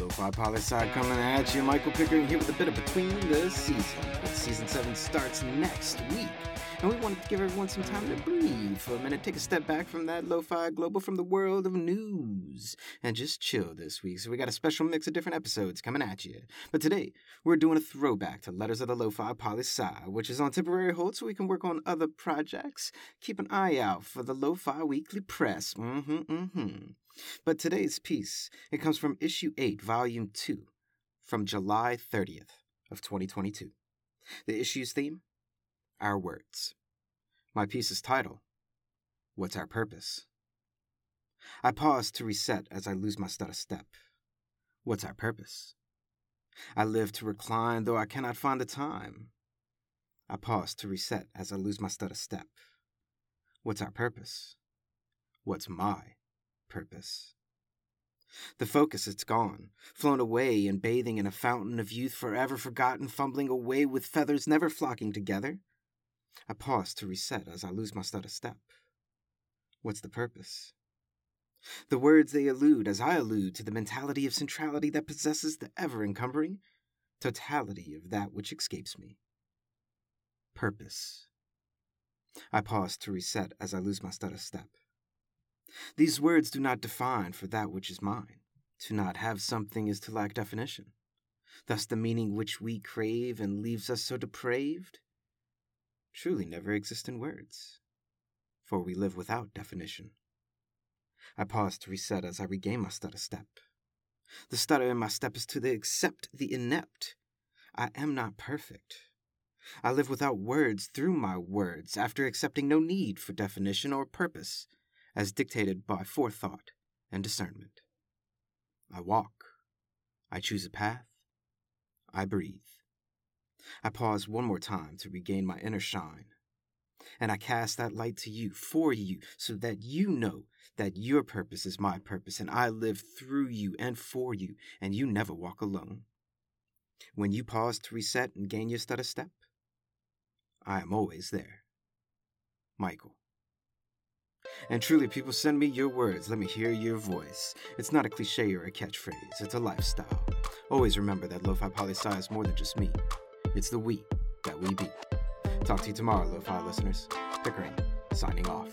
Lo-Fi Poli-Sci coming at you. Michael Pickering here with a bit of Between the Seasons. Season 7 starts next week. And we wanted to give everyone some time to breathe for a minute, take a step back from that lo-fi global from the world of news, and just chill this week. So we got a special mix of different episodes coming at you. But today, we're doing a throwback to Letters of the Lo-Fi Poli-Sci, which is on temporary hold so we can work on other projects. Keep an eye out for the Lo-Fi Weekly Press. Mm-hmm, mm-hmm. But today's piece, it comes from issue 8, volume 2, from July 30th of 2022. The issue's theme? Our words. My piece's title, What's Our Purpose? I pause to reset as I lose my stutter step. What's our purpose? I live to recline, though I cannot find the time. I pause to reset as I lose my stutter step. What's our purpose? What's my purpose? The focus, it's gone, flown away and bathing in a fountain of youth forever forgotten, fumbling away with feathers never flocking together. I pause to reset as I lose my stutter step. What's the purpose? The words they allude as I allude to the mentality of centrality that possesses the ever encumbering totality of that which escapes me. Purpose. I pause to reset as I lose my stutter step. These words do not define for that which is mine. To not have something is to lack definition. Thus, the meaning which we crave and leaves us so depraved truly never exist in words, for we live without definition. I pause to reset as I regain my stutter step. The stutter in my step is to the accept the inept. I am not perfect. I live without words through my words, after accepting no need for definition or purpose, as dictated by forethought and discernment. I walk. I choose a path. I breathe. I pause one more time to regain my inner shine. And I cast that light to you, for you, so that you know that your purpose is my purpose, and I live through you and for you, and you never walk alone. When you pause to reset and gain your stutter step, I am always there. Michael. And truly, people send me your words. Let me hear your voice. It's not a cliche or a catchphrase, it's a lifestyle. Always remember that Lo-Fi Poli-Sci is more than just me. It's the we that we be. Talk to you tomorrow, Lo-Fi listeners. Pickering, signing off.